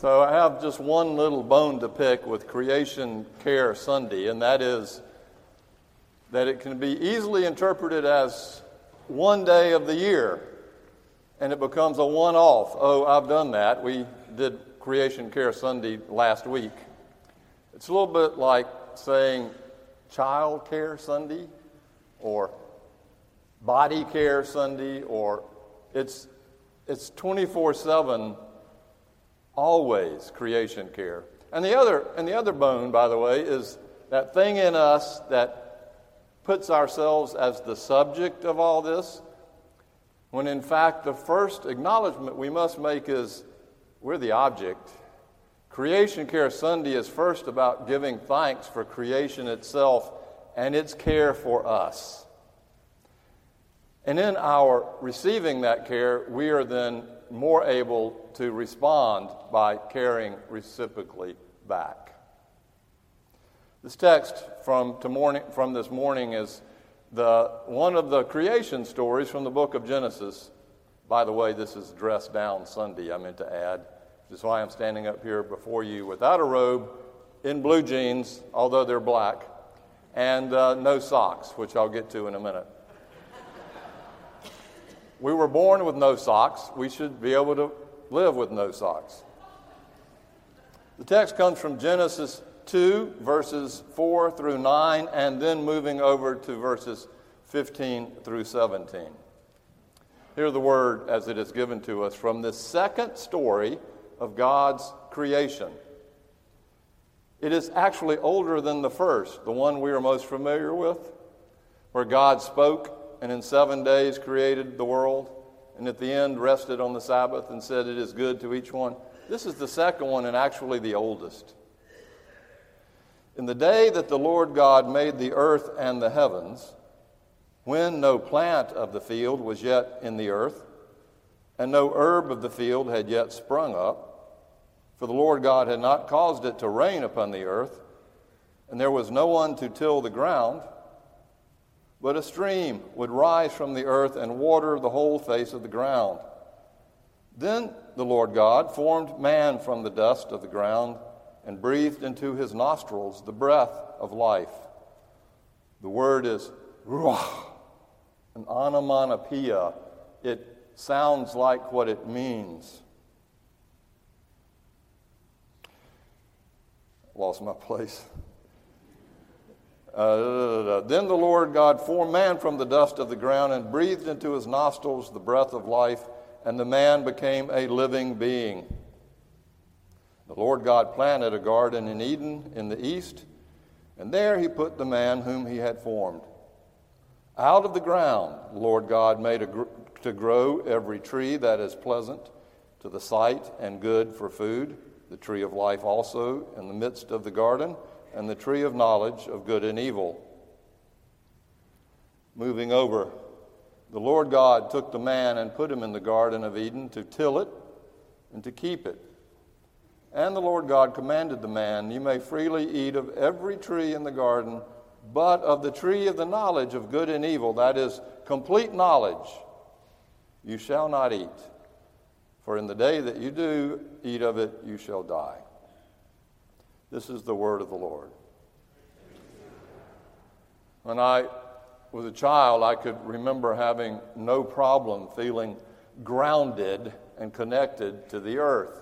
So I have just one little bone to pick with Creation Care Sunday, and that is that it can be easily interpreted as one day of the year, and it becomes a one off. Oh, I've done that. We did Creation Care Sunday last week. It's a little bit like saying Child Care Sunday or Body Care Sunday, or it's, it's 24 7 always creation care. And the other and the other bone, by the way, is that thing in us that puts ourselves as the subject of all this, when in fact the first acknowledgement we must make is we're the object. Creation Care Sunday is first about giving thanks for creation itself and its care for us. And in our receiving that care, we are then more able to respond by caring reciprocally back. This text from, morning, from this morning is the, one of the creation stories from the book of Genesis. By the way, this is dress down Sunday, I meant to add, which is why I'm standing up here before you without a robe, in blue jeans, although they're black, and uh, no socks, which I'll get to in a minute. We were born with no socks. We should be able to live with no socks. The text comes from Genesis 2, verses 4 through 9, and then moving over to verses 15 through 17. Hear the word as it is given to us from this second story of God's creation. It is actually older than the first, the one we are most familiar with, where God spoke and in seven days created the world, and at the end rested on the Sabbath and said, It is good to each one. This is the second one and actually the oldest. In the day that the Lord God made the earth and the heavens, when no plant of the field was yet in the earth, and no herb of the field had yet sprung up, for the Lord God had not caused it to rain upon the earth, and there was no one to till the ground, but a stream would rise from the earth and water the whole face of the ground. Then the Lord God formed man from the dust of the ground and breathed into his nostrils the breath of life. The word is ruach, an onomatopoeia. It sounds like what it means. Lost my place. Uh, then the Lord God formed man from the dust of the ground and breathed into his nostrils the breath of life, and the man became a living being. The Lord God planted a garden in Eden in the east, and there he put the man whom he had formed. Out of the ground, the Lord God made gr- to grow every tree that is pleasant to the sight and good for food, the tree of life also in the midst of the garden and the tree of knowledge of good and evil. Moving over, the Lord God took the man and put him in the Garden of Eden to till it and to keep it. And the Lord God commanded the man, You may freely eat of every tree in the garden, but of the tree of the knowledge of good and evil, that is, complete knowledge, you shall not eat. For in the day that you do eat of it, you shall die. This is the word of the Lord. When I was a child, I could remember having no problem feeling grounded and connected to the earth.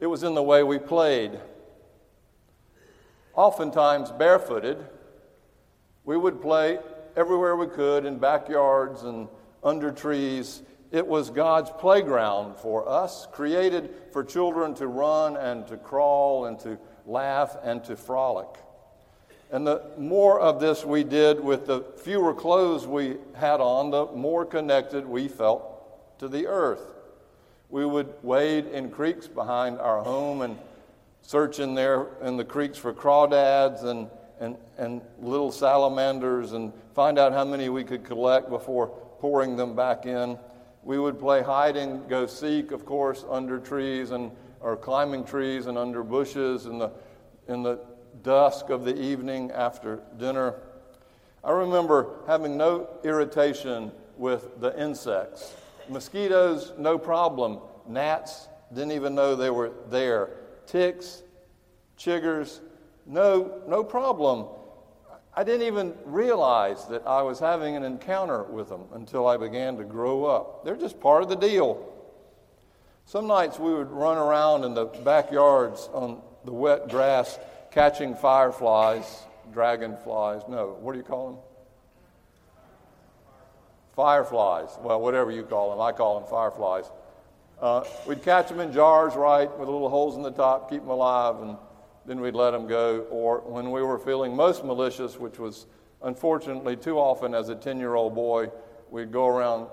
It was in the way we played. Oftentimes barefooted, we would play everywhere we could in backyards and under trees it was God's playground for us, created for children to run and to crawl and to laugh and to frolic. And the more of this we did with the fewer clothes we had on, the more connected we felt to the earth. We would wade in creeks behind our home and search in there in the creeks for crawdads and, and, and little salamanders and find out how many we could collect before pouring them back in we would play hide and go seek, of course, under trees and or climbing trees and under bushes in the in the dusk of the evening after dinner. I remember having no irritation with the insects. Mosquitoes, no problem. Gnats, Didn't even know they were there. Ticks, chiggers, no, no problem. I didn't even realize that I was having an encounter with them until I began to grow up. They're just part of the deal. Some nights we would run around in the backyards on the wet grass catching fireflies, dragonflies. No, what do you call them? Fireflies. Well, whatever you call them. I call them fireflies. Uh, we'd catch them in jars, right, with little holes in the top, keep them alive, and then we'd let them go. Or when we were feeling most malicious, which was unfortunately too often as a 10 year old boy, we'd go around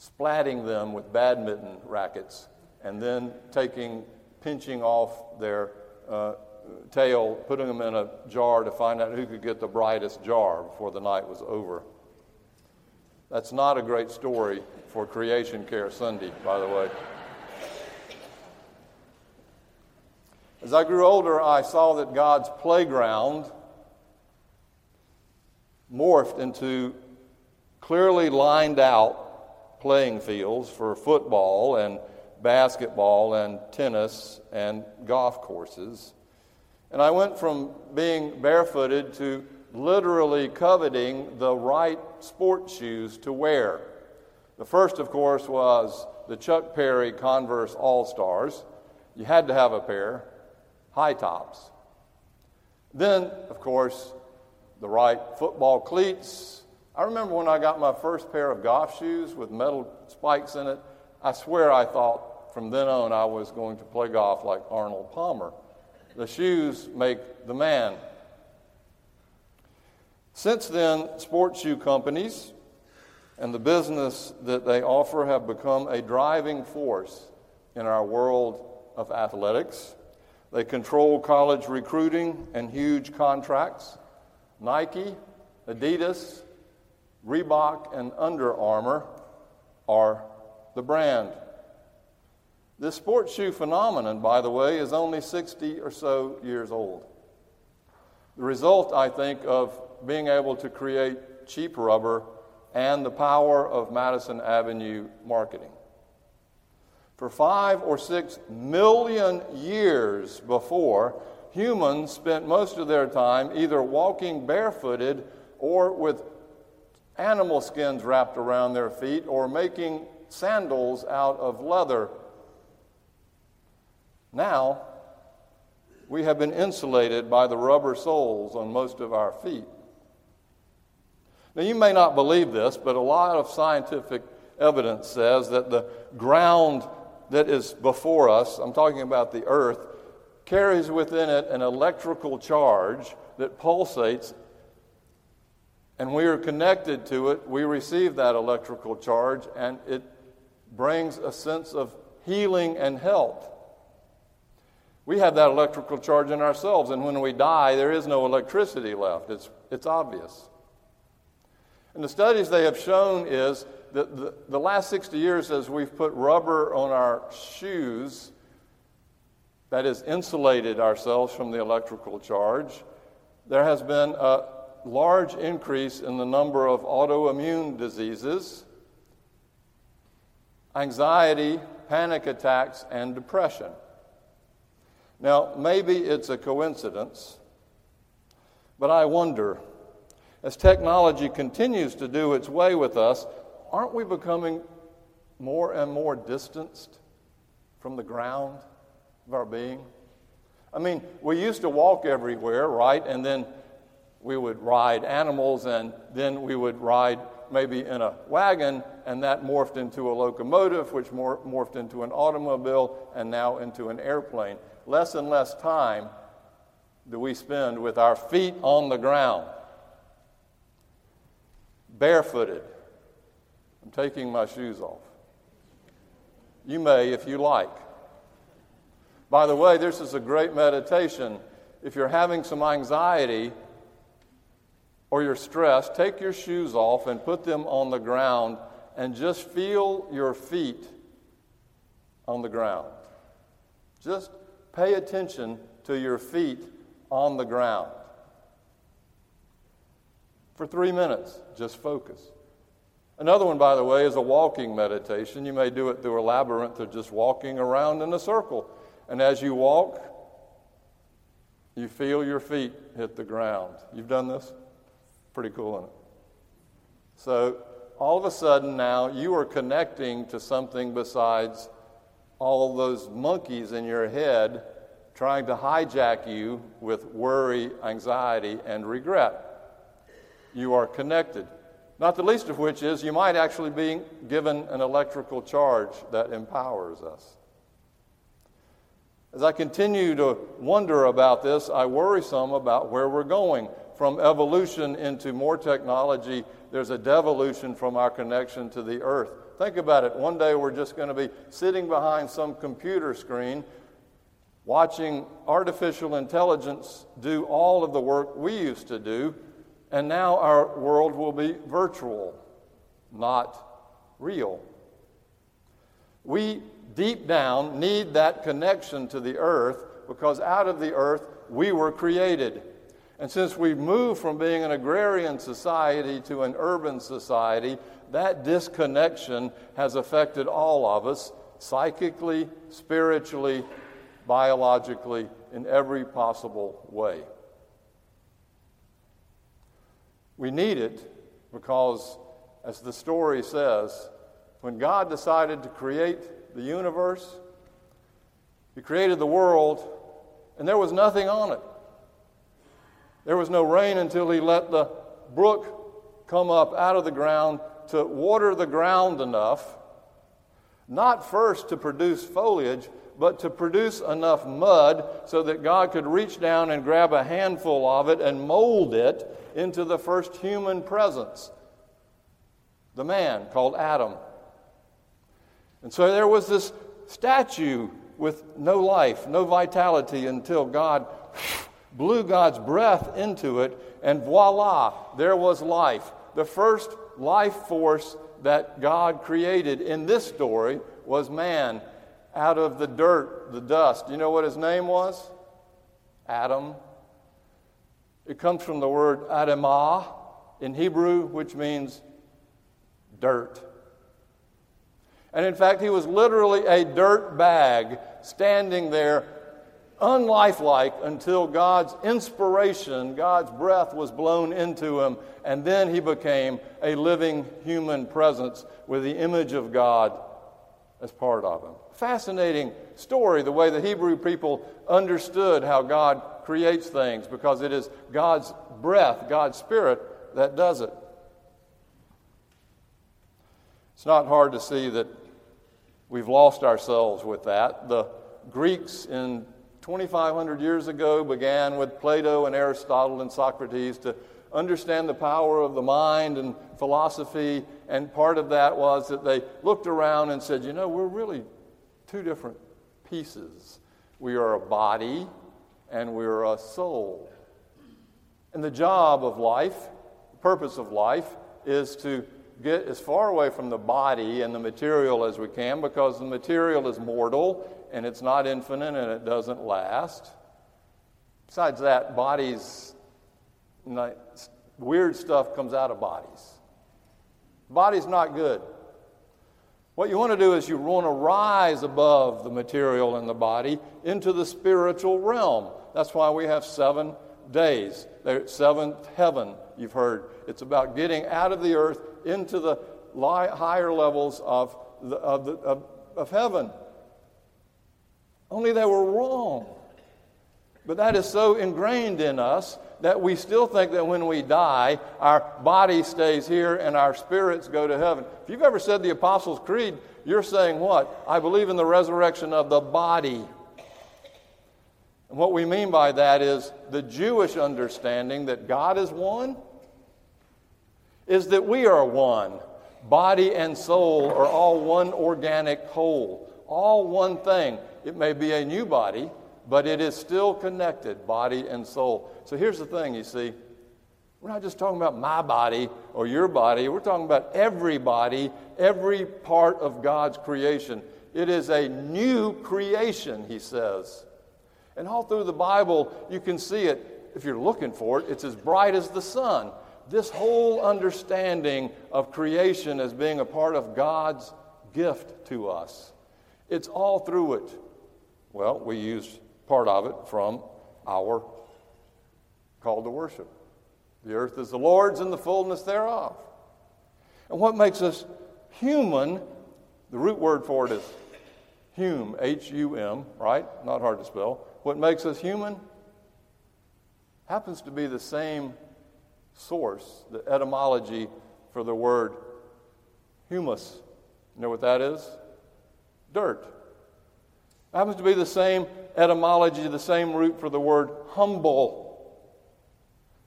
splatting them with badminton rackets and then taking, pinching off their uh, tail, putting them in a jar to find out who could get the brightest jar before the night was over. That's not a great story for Creation Care Sunday, by the way. As I grew older, I saw that God's playground morphed into clearly lined out playing fields for football and basketball and tennis and golf courses. And I went from being barefooted to literally coveting the right sports shoes to wear. The first, of course, was the Chuck Perry Converse All Stars. You had to have a pair, high tops. Then, of course, the right football cleats. I remember when I got my first pair of golf shoes with metal spikes in it, I swear I thought from then on I was going to play golf like Arnold Palmer. The shoes make the man. Since then, sports shoe companies and the business that they offer have become a driving force in our world of athletics. They control college recruiting and huge contracts. Nike, Adidas, Reebok, and Under Armour are the brand. This sports shoe phenomenon, by the way, is only 60 or so years old. The result, I think, of being able to create cheap rubber and the power of Madison Avenue marketing. For five or six million years before, humans spent most of their time either walking barefooted or with animal skins wrapped around their feet or making sandals out of leather. Now, we have been insulated by the rubber soles on most of our feet. Now, you may not believe this, but a lot of scientific evidence says that the ground that is before us, I'm talking about the earth, carries within it an electrical charge that pulsates, and we are connected to it. We receive that electrical charge, and it brings a sense of healing and health. We have that electrical charge in ourselves, and when we die, there is no electricity left. It's, it's obvious. And the studies they have shown is the, the last 60 years, as we've put rubber on our shoes, that has insulated ourselves from the electrical charge, there has been a large increase in the number of autoimmune diseases, anxiety, panic attacks, and depression. Now, maybe it's a coincidence, but I wonder as technology continues to do its way with us, aren't we becoming more and more distanced from the ground of our being? I mean, we used to walk everywhere, right? And then we would ride animals, and then we would ride maybe in a wagon, and that morphed into a locomotive, which morphed into an automobile, and now into an airplane. Less and less time do we spend with our feet on the ground barefooted. I'm taking my shoes off. You may if you like. By the way, this is a great meditation. If you're having some anxiety or you're stressed, take your shoes off and put them on the ground and just feel your feet on the ground. Just pay attention to your feet on the ground for three minutes. Just focus. Another one, by the way, is a walking meditation. You may do it through a labyrinth of just walking around in a circle. And as you walk, you feel your feet hit the ground. You've done this? Pretty cool, isn't it? So, all of a sudden now, you are connecting to something besides all those monkeys in your head trying to hijack you with worry, anxiety, and regret. You are connected. Not the least of which is you might actually be given an electrical charge that empowers us. As I continue to wonder about this, I worry some about where we're going. From evolution into more technology, there's a devolution from our connection to the earth. Think about it. One day we're just going to be sitting behind some computer screen watching artificial intelligence do all of the work we used to do and now our world will be virtual, not real. We deep down need that connection to the earth because out of the earth we were created. And since we've moved from being an agrarian society to an urban society, that disconnection has affected all of us psychically, spiritually, biologically, in every possible way. We need it because, as the story says, when God decided to create the universe, He created the world, and there was nothing on it. There was no rain until He let the brook come up out of the ground to water the ground enough, not first to produce foliage, but to produce enough mud so that God could reach down and grab a handful of it and mold it into the first human presence, the man called Adam. And so there was this statue with no life, no vitality until God blew God's breath into it, and voila, there was life. The first life force that God created in this story was man out of the dirt, the dust. You know what his name was? Adam. It comes from the word adamah in Hebrew, which means dirt. And in fact, he was literally a dirt bag standing there, unlifelike, until God's inspiration, God's breath was blown into him, and then he became a living human presence with the image of God as part of him. Fascinating story, the way the Hebrew people understood how God creates things because it is God's breath, God's Spirit, that does it. It's not hard to see that we've lost ourselves with that. The Greeks in 2,500 years ago began with Plato and Aristotle and Socrates to understand the power of the mind and philosophy, and part of that was that they looked around and said, you know, we're really two different pieces. We are a body and we're a soul. And the job of life, the purpose of life, is to get as far away from the body and the material as we can because the material is mortal and it's not infinite and it doesn't last. Besides that, bodies, weird stuff comes out of bodies. Body's not good. What you want to do is you want to rise above the material in the body into the spiritual realm. That's why we have seven days. The seventh heaven, you've heard. It's about getting out of the earth into the higher levels of, the, of, the, of, of heaven. Only they were wrong. But that is so ingrained in us that we still think that when we die, our body stays here and our spirits go to heaven. If you've ever said the Apostles' Creed, you're saying what? I believe in the resurrection of the body. And what we mean by that is the Jewish understanding that God is one is that we are one. Body and soul are all one organic whole, all one thing. It may be a new body, but it is still connected, body and soul. So here's the thing you see. We're not just talking about my body or your body. We're talking about everybody, every part of God's creation. It is a new creation, he says. And all through the Bible, you can see it. If you're looking for it, it's as bright as the sun. this whole understanding of creation as being a part of God's gift to us. It's all through it. Well, we use part of it from our call to worship. The earth is the Lord's and the fullness thereof. And what makes us human, the root word for it is hum, H U M, right? Not hard to spell. What makes us human happens to be the same source, the etymology for the word humus. You know what that is? Dirt. It happens to be the same etymology, the same root for the word humble,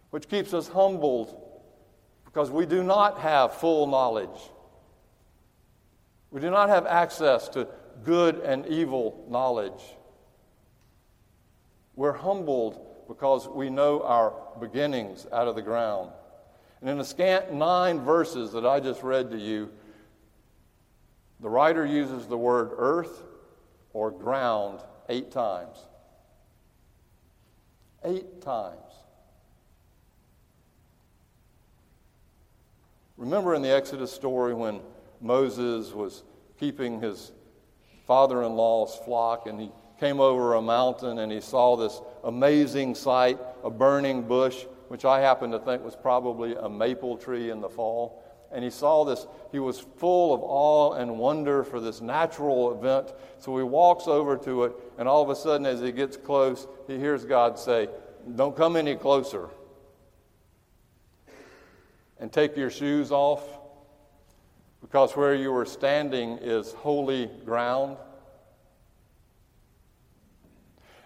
which keeps us humbled because we do not have full knowledge. We do not have access to good and evil knowledge. We're humbled because we know our beginnings out of the ground. And in the scant nine verses that I just read to you, the writer uses the word earth or ground eight times. Eight times. Remember in the Exodus story when Moses was keeping his father in law's flock and he came over a mountain and he saw this amazing sight a burning bush, which I happen to think was probably a maple tree in the fall. And he saw this, he was full of awe and wonder for this natural event. So he walks over to it, and all of a sudden, as he gets close, he hears God say, Don't come any closer. And take your shoes off, because where you are standing is holy ground.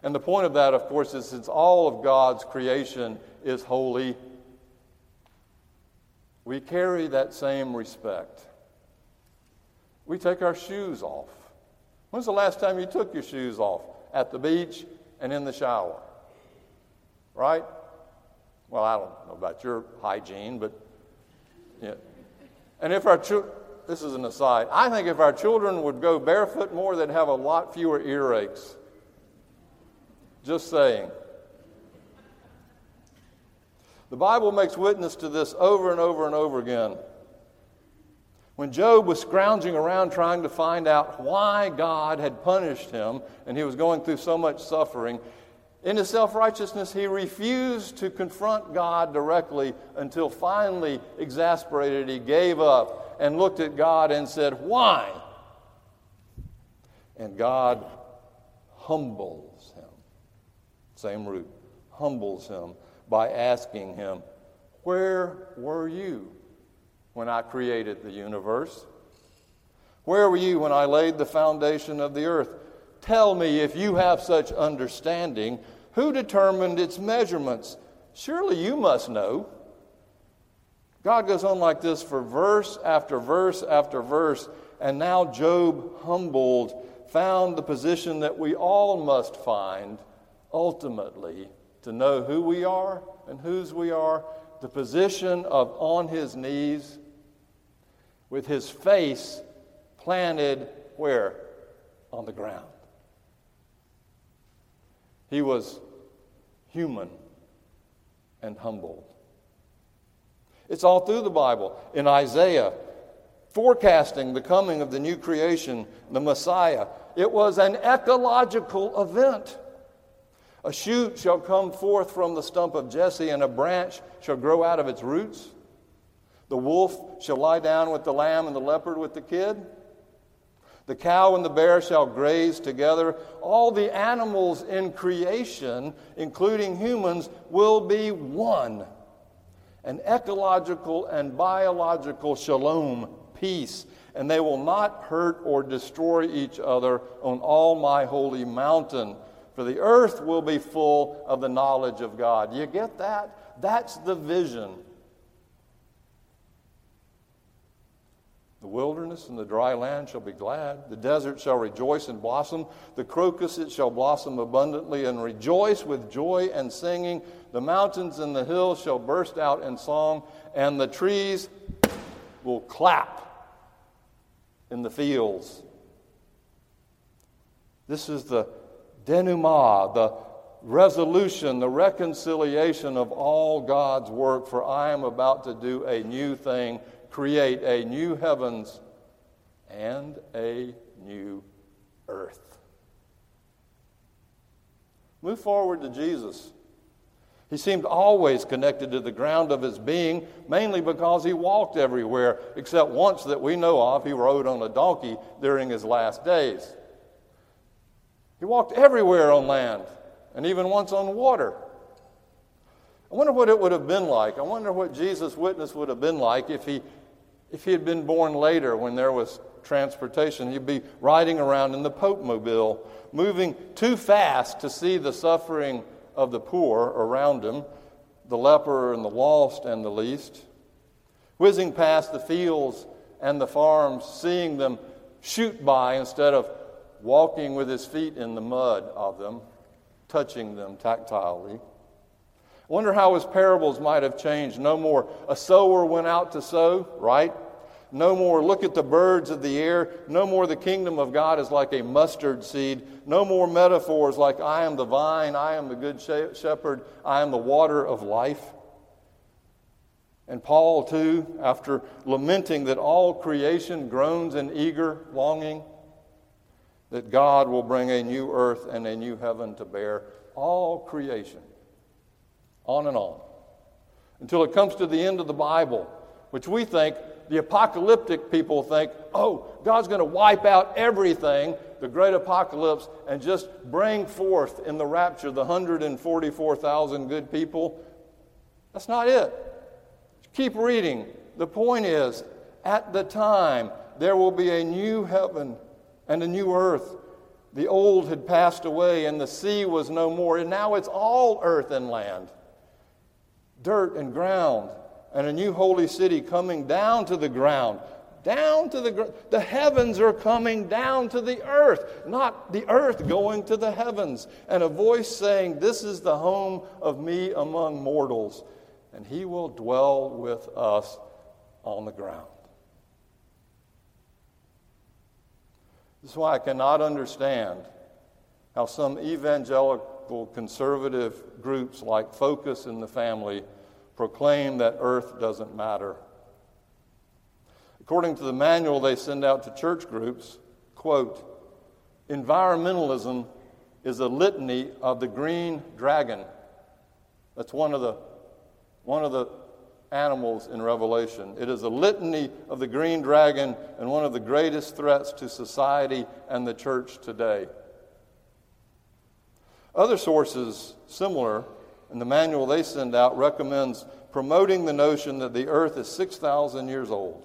And the point of that, of course, is since all of God's creation is holy, we carry that same respect. We take our shoes off. When's the last time you took your shoes off? At the beach and in the shower. Right? Well, I don't know about your hygiene, but yeah. And if our children, this is an aside, I think if our children would go barefoot more, they'd have a lot fewer earaches. Just saying. The Bible makes witness to this over and over and over again. When Job was scrounging around trying to find out why God had punished him and he was going through so much suffering, in his self righteousness, he refused to confront God directly until finally, exasperated, he gave up and looked at God and said, Why? And God humbles him same root, humbles him by asking him, Where were you when I created the universe? Where were you when I laid the foundation of the earth? Tell me if you have such understanding. Who determined its measurements? Surely you must know. God goes on like this for verse after verse after verse, and now Job, humbled, found the position that we all must find ultimately to know who we are and whose we are, the position of on his knees with his face planted where? On the ground. He was human and humble. It's all through the Bible. In Isaiah, forecasting the coming of the new creation, the Messiah, it was an ecological event. A shoot shall come forth from the stump of Jesse, and a branch shall grow out of its roots. The wolf shall lie down with the lamb, and the leopard with the kid. The cow and the bear shall graze together. All the animals in creation, including humans, will be one. An ecological and biological shalom, peace, and they will not hurt or destroy each other on all my holy mountain for the earth will be full of the knowledge of God. You get that? That's the vision. The wilderness and the dry land shall be glad. The desert shall rejoice and blossom. The crocus it shall blossom abundantly and rejoice with joy and singing. The mountains and the hills shall burst out in song, and the trees will clap in the fields. This is the denouement, the resolution, the reconciliation of all God's work, for I am about to do a new thing, create a new heavens and a new earth. Move forward to Jesus. He seemed always connected to the ground of his being, mainly because he walked everywhere, except once that we know of, he rode on a donkey during his last days. He walked everywhere on land, and even once on water. I wonder what it would have been like. I wonder what Jesus' witness would have been like if he, if he had been born later when there was transportation. He'd be riding around in the Pope Mobile, moving too fast to see the suffering of the poor around him, the leper and the lost and the least, whizzing past the fields and the farms, seeing them shoot by instead of walking with his feet in the mud of them, touching them tactilely. Wonder how his parables might have changed. No more a sower went out to sow, right? No more look at the birds of the air. No more the kingdom of God is like a mustard seed. No more metaphors like I am the vine, I am the good shepherd, I am the water of life. And Paul, too, after lamenting that all creation groans in eager longing, that God will bring a new earth and a new heaven to bear all creation. On and on. Until it comes to the end of the Bible, which we think the apocalyptic people think, oh, God's going to wipe out everything, the great apocalypse, and just bring forth in the rapture the 144,000 good people. That's not it. Keep reading. The point is, at the time, there will be a new heaven and a new earth. The old had passed away, and the sea was no more, and now it's all earth and land, dirt and ground and a new holy city coming down to the ground. Down to the ground. The heavens are coming down to the earth, not the earth going to the heavens. And a voice saying, This is the home of me among mortals, and he will dwell with us on the ground. This is why I cannot understand how some evangelical conservative groups like Focus in the Family proclaim that earth doesn't matter. According to the manual they send out to church groups, quote, environmentalism is a litany of the green dragon. That's one of the, one of the animals in Revelation. It is a litany of the green dragon and one of the greatest threats to society and the church today. Other sources similar and the manual they send out recommends promoting the notion that the earth is 6,000 years old.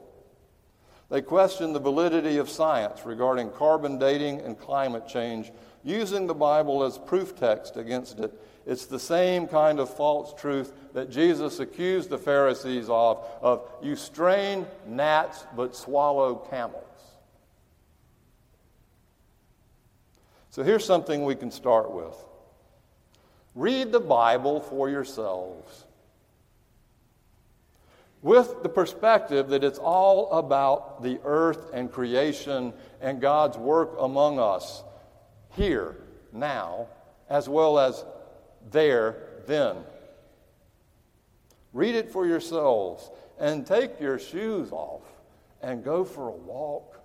They question the validity of science regarding carbon dating and climate change, using the Bible as proof text against it. It's the same kind of false truth that Jesus accused the Pharisees of, of you strain gnats but swallow camels. So here's something we can start with. Read the Bible for yourselves with the perspective that it's all about the earth and creation and God's work among us here, now, as well as there, then. Read it for yourselves and take your shoes off and go for a walk.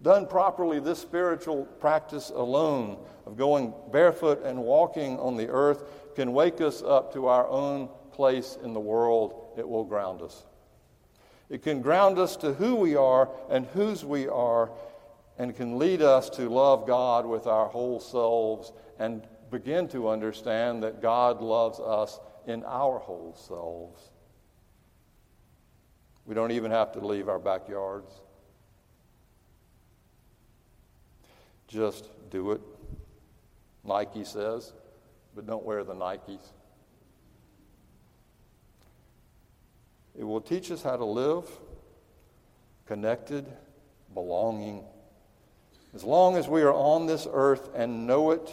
Done properly, this spiritual practice alone of going barefoot and walking on the earth can wake us up to our own place in the world. It will ground us. It can ground us to who we are and whose we are, and can lead us to love God with our whole selves and begin to understand that God loves us in our whole selves. We don't even have to leave our backyards. Just do it. Nike says, but don't wear the Nikes. It will teach us how to live connected, belonging. As long as we are on this earth and know it,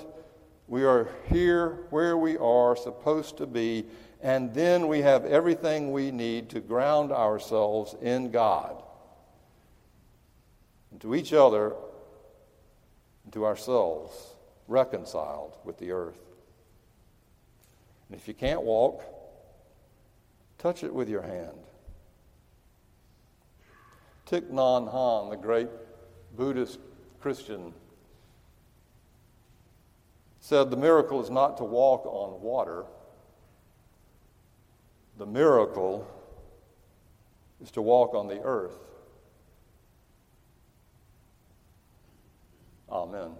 we are here where we are supposed to be, and then we have everything we need to ground ourselves in God. And to each other and to ourselves reconciled with the earth. And if you can't walk, touch it with your hand. Thich Nhat Hanh, the great Buddhist Christian, said the miracle is not to walk on water. The miracle is to walk on the earth. Amen.